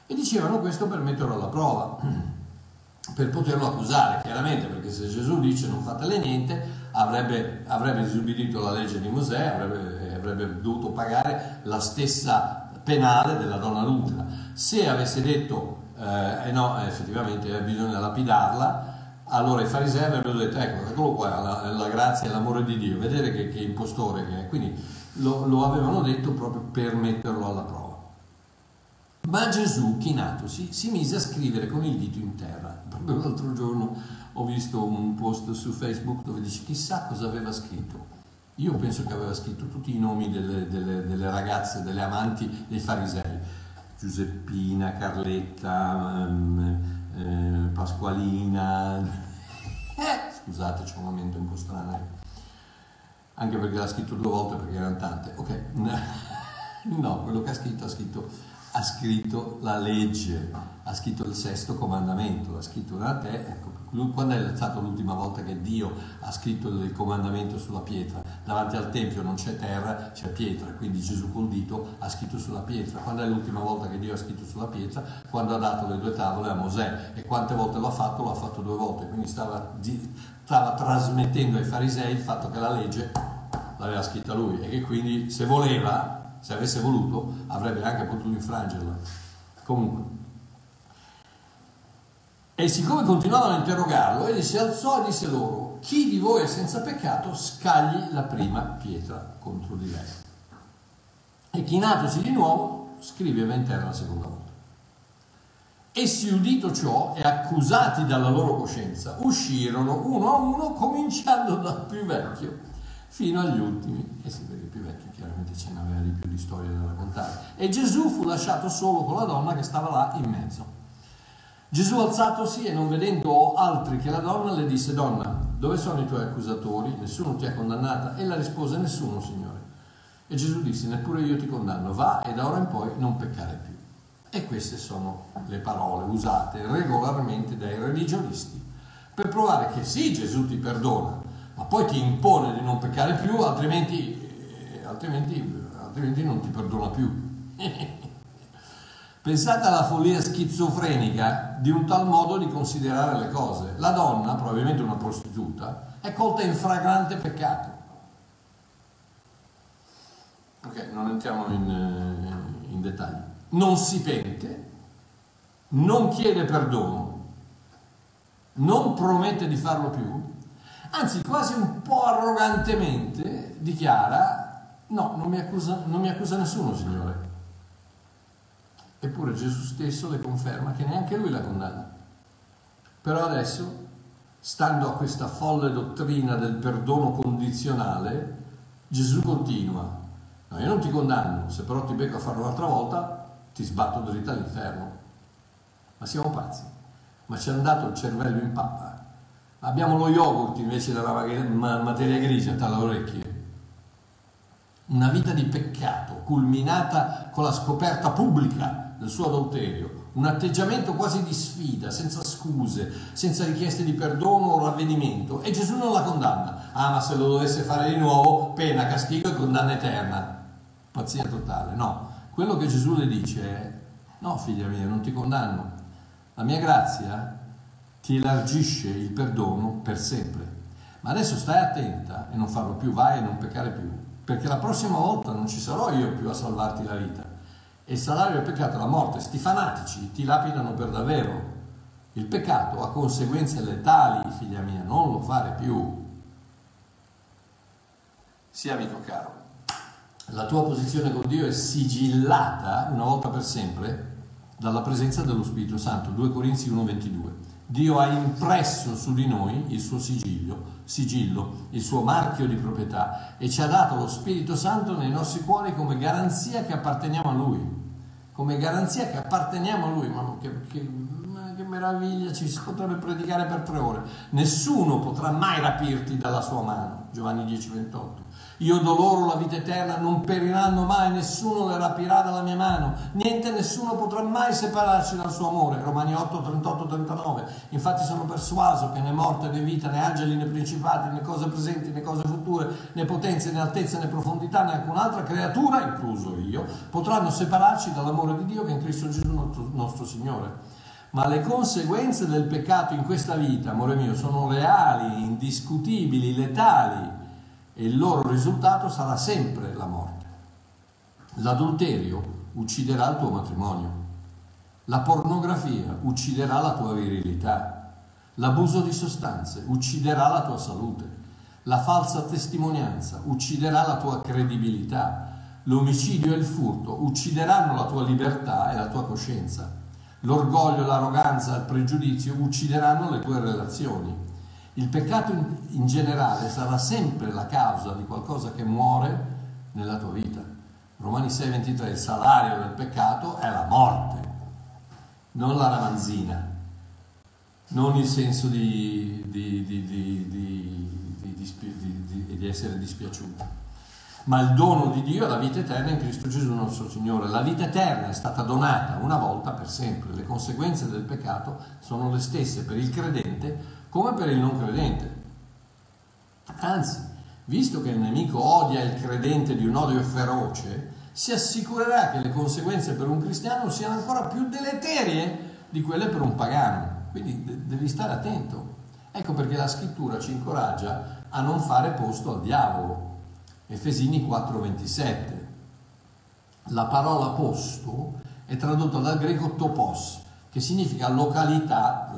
E dicevano questo per metterlo alla prova, per poterlo accusare, chiaramente, perché se Gesù dice non fatele niente, avrebbe, avrebbe disubbidito la legge di Mosè, avrebbe, avrebbe dovuto pagare la stessa penale della donna adultera. Se avesse detto, eh, eh no, effettivamente bisogna lapidarla, allora i farisei avrebbero detto, ecco, eccolo qua, la, la grazia e l'amore di Dio, vedete che, che impostore che è. Quindi lo, lo avevano detto proprio per metterlo alla prova. Ma Gesù, chinatosi, si mise a scrivere con il dito in terra. Proprio l'altro giorno ho visto un post su Facebook dove dice chissà cosa aveva scritto. Io penso che aveva scritto tutti i nomi delle, delle, delle ragazze, delle amanti dei farisei. Giuseppina, Carletta, um, eh, Pasqualina. Eh, scusate, c'è un momento un po' strano anche perché l'ha scritto due volte perché erano tante. Ok, no, quello che ha scritto ha scritto, ha scritto la legge, ha scritto il sesto comandamento, l'ha scritto da te. Ecco, quando è stata l'ultima volta che Dio ha scritto il comandamento sulla pietra? Davanti al Tempio non c'è terra, c'è pietra, quindi Gesù col dito ha scritto sulla pietra. Quando è l'ultima volta che Dio ha scritto sulla pietra? Quando ha dato le due tavole a Mosè. E quante volte l'ha fatto? L'ha fatto due volte, quindi stava, stava trasmettendo ai farisei il fatto che la legge l'aveva scritta lui e che quindi se voleva, se avesse voluto, avrebbe anche potuto infrangerla. Comunque. E siccome continuavano a interrogarlo, egli si alzò e disse loro, chi di voi è senza peccato scagli la prima pietra contro di lei. E chinatosi di nuovo, scriveva in terra la seconda volta. Essi udito ciò e accusati dalla loro coscienza, uscirono uno a uno, cominciando dal più vecchio fino agli ultimi, e si vede più vecchio chiaramente ce n'aveva di più di storie da raccontare. E Gesù fu lasciato solo con la donna che stava là in mezzo. Gesù alzatosi e non vedendo altri che la donna le disse, donna, dove sono i tuoi accusatori? Nessuno ti ha condannata? E la rispose, nessuno, Signore. E Gesù disse, neppure io ti condanno, va e da ora in poi non peccare più. E queste sono le parole usate regolarmente dai religionisti per provare che sì, Gesù ti perdona, ma poi ti impone di non peccare più, altrimenti, eh, altrimenti, altrimenti non ti perdona più. Pensate alla follia schizofrenica di un tal modo di considerare le cose. La donna, probabilmente una prostituta, è colta in fragrante peccato. Ok, non entriamo in, eh, in dettagli. Non si pente, non chiede perdono non promette di farlo più, anzi quasi un po' arrogantemente dichiara, no, non mi accusa, non mi accusa nessuno, Signore. Eppure Gesù stesso le conferma che neanche lui la condanna. Però adesso, stando a questa folle dottrina del perdono condizionale, Gesù continua, no, io non ti condanno, se però ti becco a farlo un'altra volta, ti sbatto dritta all'inferno. Ma siamo pazzi, ma ci hanno dato il cervello in pappa. Abbiamo lo yogurt invece della materia grigia tra le orecchie. Una vita di peccato, culminata con la scoperta pubblica del suo adulterio, un atteggiamento quasi di sfida, senza scuse, senza richieste di perdono o ravvedimento. E Gesù non la condanna. Ah, ma se lo dovesse fare di nuovo, pena, castigo e condanna eterna. Pazzia totale. No, quello che Gesù le dice è, no figlia mia, non ti condanno. La mia grazia ti elargisce il perdono per sempre. Ma adesso stai attenta e non farlo più, vai e non peccare più, perché la prossima volta non ci sarò io più a salvarti la vita. E il salario del peccato è la morte. Sti fanatici ti lapidano per davvero. Il peccato ha conseguenze letali, figlia mia, non lo fare più. Sì, amico caro, la tua posizione con Dio è sigillata una volta per sempre dalla presenza dello Spirito Santo. 2 Corinzi 1:22. Dio ha impresso su di noi il suo sigillo, sigillo, il suo marchio di proprietà e ci ha dato lo Spirito Santo nei nostri cuori come garanzia che apparteniamo a Lui, come garanzia che apparteniamo a Lui, ma che, che, che meraviglia, ci si potrebbe predicare per tre ore. Nessuno potrà mai rapirti dalla sua mano, Giovanni 10, 28. Io do loro la vita eterna, non periranno mai, nessuno le rapirà dalla mia mano, niente, nessuno potrà mai separarci dal suo amore. Romani 8, 38, 39. Infatti sono persuaso che né morte né vita, né angeli né principati, né cose presenti né cose future, né potenze né altezza né profondità, né alcun'altra creatura, incluso io, potranno separarci dall'amore di Dio che è in Cristo Gesù nostro, nostro Signore. Ma le conseguenze del peccato in questa vita, amore mio, sono reali, indiscutibili, letali il loro risultato sarà sempre la morte. L'adulterio ucciderà il tuo matrimonio, la pornografia ucciderà la tua virilità, l'abuso di sostanze ucciderà la tua salute, la falsa testimonianza ucciderà la tua credibilità, l'omicidio e il furto uccideranno la tua libertà e la tua coscienza, l'orgoglio, l'arroganza e il pregiudizio uccideranno le tue relazioni il peccato in, in generale sarà sempre la causa di qualcosa che muore nella tua vita. Romani 6:23, il salario del peccato è la morte, non la ramanzina, non il senso di, di, di, di, essere dispiaciuto, ma il dono di Dio è la vita eterna in Cristo Gesù nostro Signore. La vita eterna è stata donata una volta per sempre, le conseguenze del peccato sono le stesse per il credente come per il non credente. Anzi, visto che il nemico odia il credente di un odio feroce, si assicurerà che le conseguenze per un cristiano siano ancora più deleterie di quelle per un pagano. Quindi devi stare attento. Ecco perché la scrittura ci incoraggia a non fare posto al diavolo. Efesini 4:27. La parola posto è tradotta dal greco topos, che significa località,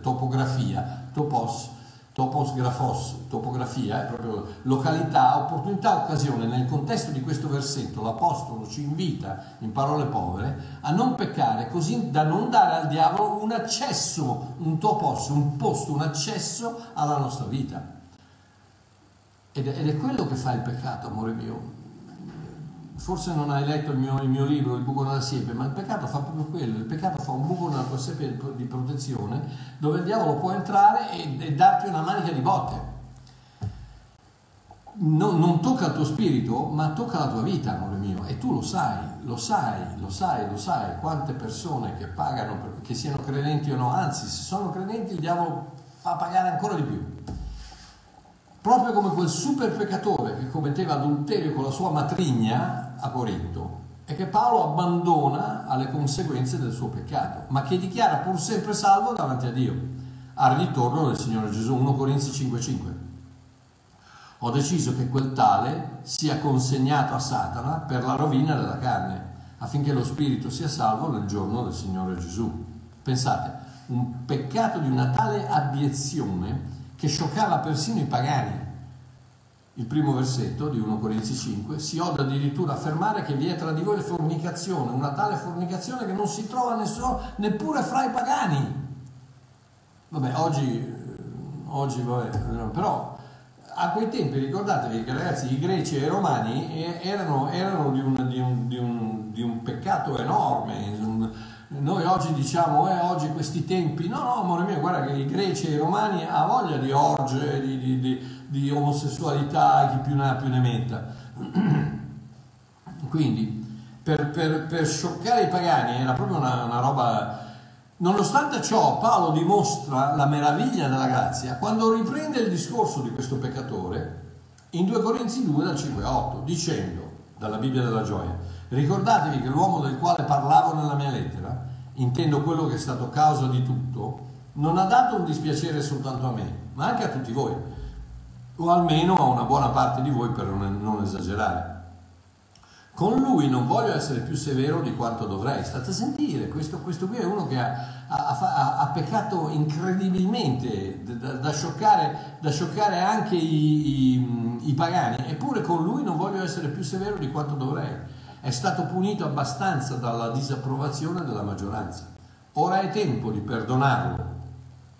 topografia, topos, topos grafos, topografia, è proprio località, opportunità, occasione. Nel contesto di questo versetto l'Apostolo ci invita, in parole povere, a non peccare così da non dare al diavolo un accesso, un topos, un posto, un accesso alla nostra vita. Ed è, ed è quello che fa il peccato, amore mio forse non hai letto il mio, il mio, libro, Il buco nella siepe, ma il peccato fa proprio quello, il peccato fa un buco nella tua siepe di protezione dove il diavolo può entrare e, e darti una manica di botte. Non, non, tocca il tuo spirito, ma tocca la tua vita, amore mio, e tu lo sai, lo sai, lo sai, lo sai, quante persone che pagano, per, che siano credenti o no, anzi, se sono credenti il diavolo fa pagare ancora di più proprio come quel super peccatore che commetteva adulterio con la sua matrigna a Corinto e che Paolo abbandona alle conseguenze del suo peccato, ma che dichiara pur sempre salvo davanti a Dio, al ritorno del Signore Gesù, 1 Corinzi 5:5. Ho deciso che quel tale sia consegnato a Satana per la rovina della carne, affinché lo spirito sia salvo nel giorno del Signore Gesù. Pensate, un peccato di una tale abiezione che scioccava persino i pagani. Il primo versetto di 1 Corinzi 5 si oda addirittura affermare che vi è tra di voi fornicazione, una tale fornicazione che non si trova nessuno, neppure fra i pagani. Vabbè, oggi, oggi vabbè, però a quei tempi ricordatevi che ragazzi i greci e i romani erano, erano di, un, di, un, di, un, di, un, peccato enorme. Noi oggi diciamo, eh, oggi questi tempi, no, no, amore mio, guarda che i greci e i romani hanno voglia di orge, di, omosessualità, chi più ne ha più ne metta. Quindi, per, per, per scioccare i pagani era proprio una, una roba Nonostante ciò, Paolo dimostra la meraviglia della grazia quando riprende il discorso di questo peccatore in 2 Corinzi 2 dal 5 a 8, dicendo dalla Bibbia della gioia, ricordatevi che l'uomo del quale parlavo nella mia lettera, intendo quello che è stato causa di tutto, non ha dato un dispiacere soltanto a me, ma anche a tutti voi, o almeno a una buona parte di voi per non esagerare. Con lui non voglio essere più severo di quanto dovrei. State a sentire, questo, questo qui è uno che ha, ha, ha, ha peccato incredibilmente, da, da, scioccare, da scioccare, anche i, i, i pagani, eppure con lui non voglio essere più severo di quanto dovrei. È stato punito abbastanza dalla disapprovazione della maggioranza. Ora è tempo di perdonarlo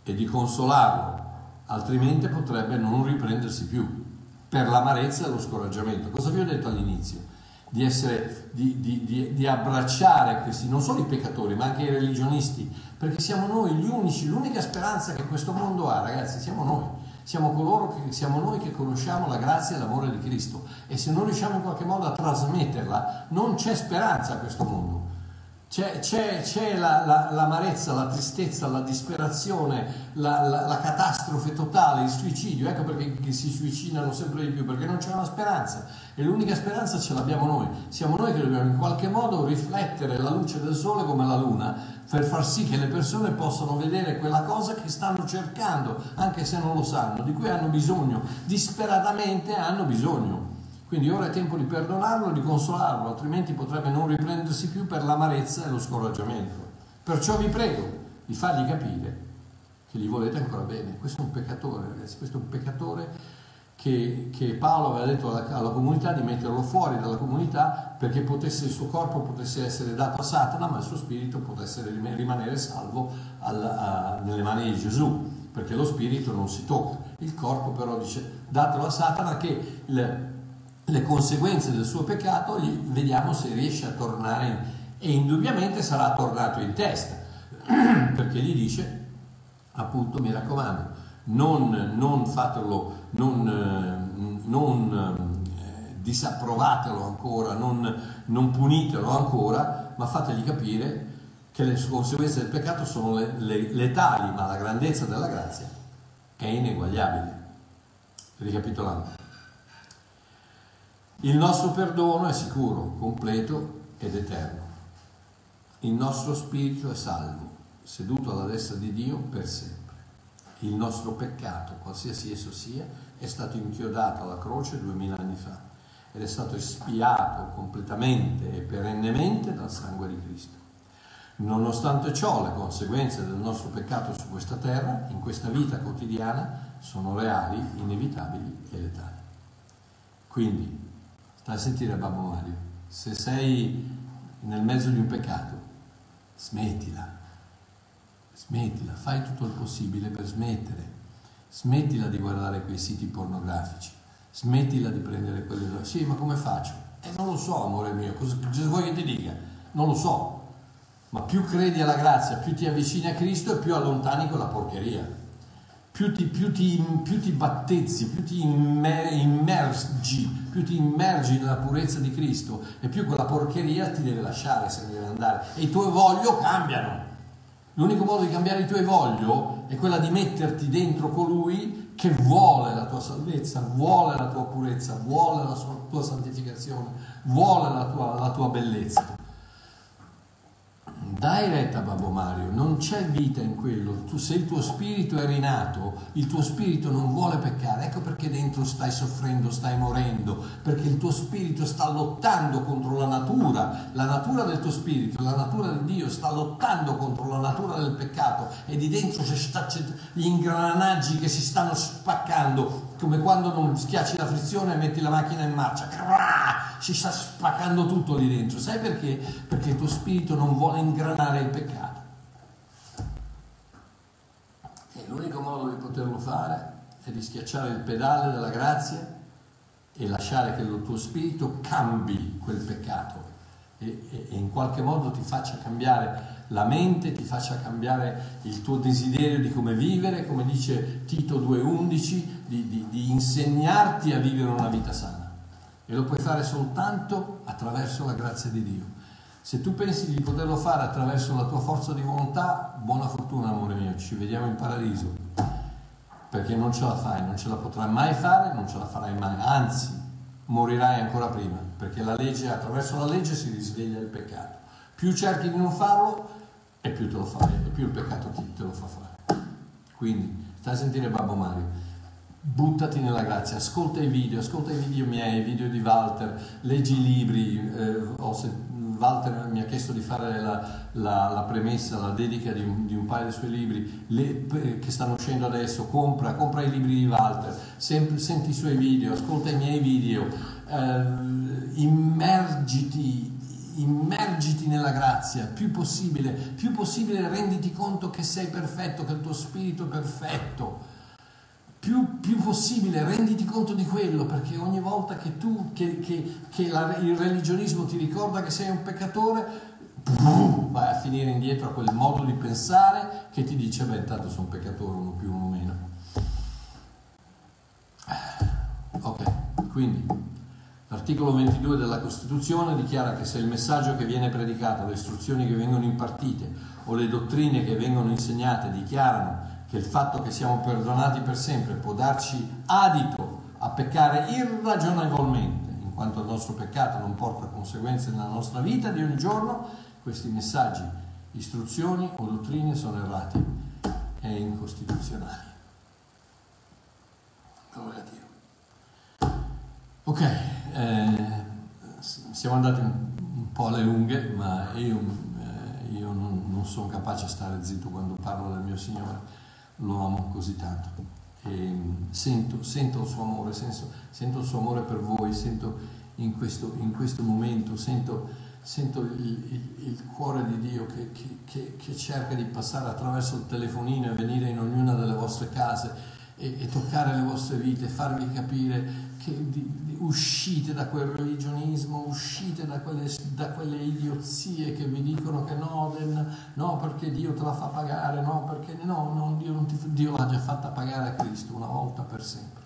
e di consolarlo, altrimenti potrebbe non riprendersi più per l'amarezza e lo scoraggiamento. Cosa vi ho detto all'inizio? di, essere, di, di, di, abbracciare questi, non solo i peccatori, ma anche i religionisti, perché siamo noi gli unici, l'unica speranza che questo mondo ha, ragazzi, siamo noi. Siamo coloro che siamo noi che conosciamo la grazia e l'amore di Cristo e se non riusciamo in qualche modo a trasmetterla, non c'è speranza a questo mondo. C'è, c'è, c'è la, la, l'amarezza, la tristezza, la disperazione, la, la, la, catastrofe totale, il suicidio. Ecco perché si suicidano sempre di più, perché non c'è una speranza. E l'unica speranza ce l'abbiamo noi. Siamo noi che dobbiamo in qualche modo riflettere la luce del sole come la luna per far sì che le persone possano vedere quella cosa che stanno cercando, anche se non lo sanno, di cui hanno bisogno, disperatamente hanno bisogno. Quindi ora è tempo di perdonarlo e di consolarlo, altrimenti potrebbe non riprendersi più per l'amarezza e lo scoraggiamento. Perciò vi prego di fargli capire che gli volete ancora bene. Questo è un peccatore, ragazzi, questo è un peccatore che, che Paolo aveva detto alla, alla, comunità di metterlo fuori dalla comunità perché potesse, il suo corpo potesse essere dato a Satana, ma il suo spirito potesse rimanere salvo al, a, nelle mani di Gesù, perché lo spirito non si tocca. Il corpo però dice datelo a Satana che il, le conseguenze del suo peccato, vediamo se riesce a tornare in, e indubbiamente sarà tornato in testa, perché gli dice, appunto, mi raccomando, non, non fatelo, non, non eh, disapprovatelo ancora, non, non, punitelo ancora, ma fategli capire che le conseguenze del peccato sono le, le, letali, ma la grandezza della grazia è ineguagliabile. Ricapitolando. Il nostro perdono è sicuro, completo ed eterno. Il nostro spirito è salvo, seduto alla destra di Dio per sempre. Il nostro peccato, qualsiasi esso sia, è stato inchiodato alla croce duemila anni fa ed è stato espiato completamente e perennemente dal sangue di Cristo. Nonostante ciò, le conseguenze del nostro peccato su questa terra, in questa vita quotidiana, sono reali, inevitabili e letali. Quindi Stai a sentire Babbo Mario, se sei nel mezzo di un peccato, smettila, smettila, fai tutto il possibile per smettere, smettila di guardare quei siti pornografici, smettila di prendere quelle. Sì, ma come faccio? Eh, non lo so, amore mio, cosa, cosa vuoi che ti dica? Non lo so, ma più credi alla grazia, più ti avvicini a Cristo e più allontani quella porcheria più ti, più ti, più ti battezzi, più ti immergi, più ti immergi nella purezza di Cristo e più quella porcheria ti deve lasciare, se deve andare. E i tuoi voglio cambiano. L'unico modo di cambiare i tuoi voglio è quella di metterti dentro colui che vuole la tua salvezza, vuole la tua purezza, vuole la tua santificazione, vuole la tua, la tua bellezza. Dai retta Babbo Mario, non c'è vita in quello. Tu, se il tuo spirito è rinato, il tuo spirito non vuole peccare. Ecco perché dentro stai soffrendo, stai morendo, perché il tuo spirito sta lottando contro la natura. La natura del tuo spirito, la natura di Dio sta lottando contro la natura del peccato e di dentro c'è, c'è gli ingranaggi che si stanno spaccando, come quando non schiacci la frizione e metti la macchina in marcia. Si sta spaccando tutto lì dentro. Sai perché? Perché il tuo spirito non vuole ingranare il peccato. E l'unico modo di poterlo fare è di schiacciare il pedale della grazia e lasciare che il tuo spirito cambi quel peccato e, e, e in qualche modo ti faccia cambiare la mente, ti faccia cambiare il tuo desiderio di come vivere, come dice Tito 2.11, di, di, di insegnarti a vivere una vita sana. E lo puoi fare soltanto attraverso la grazia di Dio. Se tu pensi di poterlo fare attraverso la tua forza di volontà, buona fortuna amore mio, ci vediamo in paradiso, perché non ce la fai, non ce la potrai mai fare, non ce la farai mai, anzi morirai ancora prima, perché la legge, attraverso la legge si risveglia il peccato. Più cerchi di non farlo e più te lo fai, e più il peccato ti, te lo fa fare. Quindi, stai a sentire Babbo Mario buttati nella grazia, ascolta i video, ascolta i video miei, i video di Walter, leggi i libri, eh, ho, Walter mi ha chiesto di fare la, la, la premessa, la dedica di un, di un, paio dei suoi libri le, che stanno uscendo adesso, compra, compra i libri di Walter, senti, senti i suoi video, ascolta i miei video, eh, immergiti immergiti nella grazia, più possibile, più possibile renditi conto che sei perfetto, che il tuo spirito è perfetto più, più, possibile renditi conto di quello, perché ogni volta che tu, che, che, che la, il religionismo ti ricorda che sei un peccatore, vai a finire indietro a quel modo di pensare che ti dice, beh, intanto sono un peccatore, uno più, uno meno. Ok, quindi l'articolo 22 della Costituzione dichiara che se il messaggio che viene predicato, le istruzioni che vengono impartite o le dottrine che vengono insegnate dichiarano che il fatto che siamo perdonati per sempre può darci adito a peccare irragionevolmente, in quanto il nostro peccato non porta conseguenze nella nostra vita di ogni giorno, questi messaggi, istruzioni o dottrine sono errati e incostituzionali. Gloria a Dio. Ok, eh, siamo andati un, po' alle lunghe, ma io, eh, io non, non sono capace di stare zitto quando parlo del mio Signore lo amo così tanto. E sento, sento il suo amore, sento, sento, il suo amore per voi, sento in questo, in questo momento, sento, sento il, il, il, cuore di Dio che, che, che, che, cerca di passare attraverso il telefonino e venire in ognuna delle vostre case e, e toccare le vostre vite, farvi capire che di, uscite da quel religionismo, uscite da quelle, da quelle idiozie che vi dicono che no, no, perché Dio te la fa pagare, no, perché no, no Dio, non ti, Dio l'ha già fatta pagare a Cristo una volta per sempre.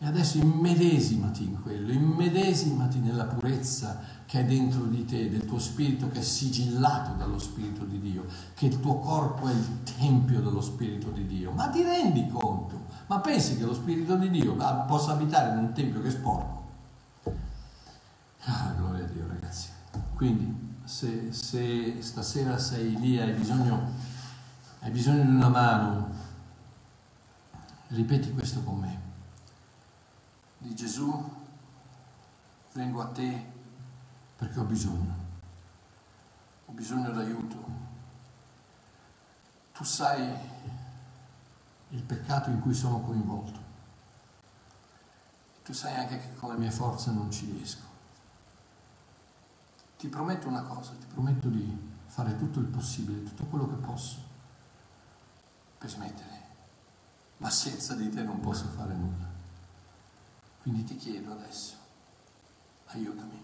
E adesso immedesimati in quello, immedesimati nella purezza che è dentro di te, del tuo spirito che è sigillato dallo Spirito di Dio, che il tuo corpo è il tempio dello Spirito di Dio. Ma ti rendi conto? Ma pensi che lo Spirito di Dio possa abitare in un tempio che è sporco? Ah, gloria a Dio ragazzi. Quindi se, se stasera sei lì e hai bisogno, hai bisogno di una mano, ripeti questo con me di Gesù, vengo a te perché ho bisogno, ho bisogno d'aiuto. Tu sai il peccato in cui sono coinvolto. Tu sai anche che con le mie forze non ci riesco. Ti prometto una cosa, ti prometto di fare tutto il possibile, tutto quello che posso per smettere, ma senza di te non posso fare nulla. Quindi ti chiedo adesso, aiutami.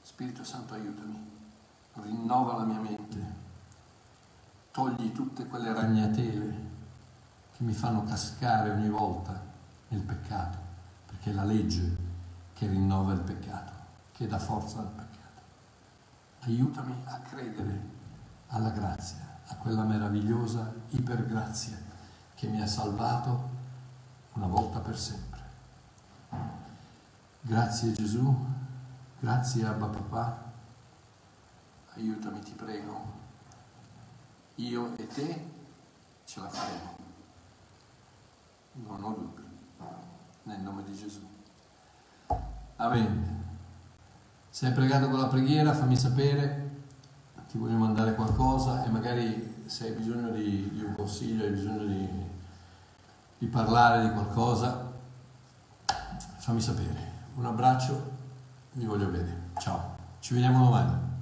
Spirito Santo, aiutami. Rinnova la mia mente. Togli tutte quelle ragnatele che mi fanno cascare ogni volta nel peccato, perché è la legge che rinnova il peccato, che dà forza al peccato. Aiutami a credere alla grazia, a quella meravigliosa ipergrazia che mi ha salvato una volta per sempre. Grazie Gesù, grazie Abba Papà, aiutami, ti prego. Io e te ce la faremo. Non ho dubbi. Nel nome di Gesù. Amen. Se hai pregato con la preghiera, fammi sapere, ti voglio mandare qualcosa e magari se hai bisogno di, di un consiglio, hai bisogno di, di parlare di qualcosa, fammi sapere. Un abbraccio, vi voglio bene. Ciao, ci vediamo domani.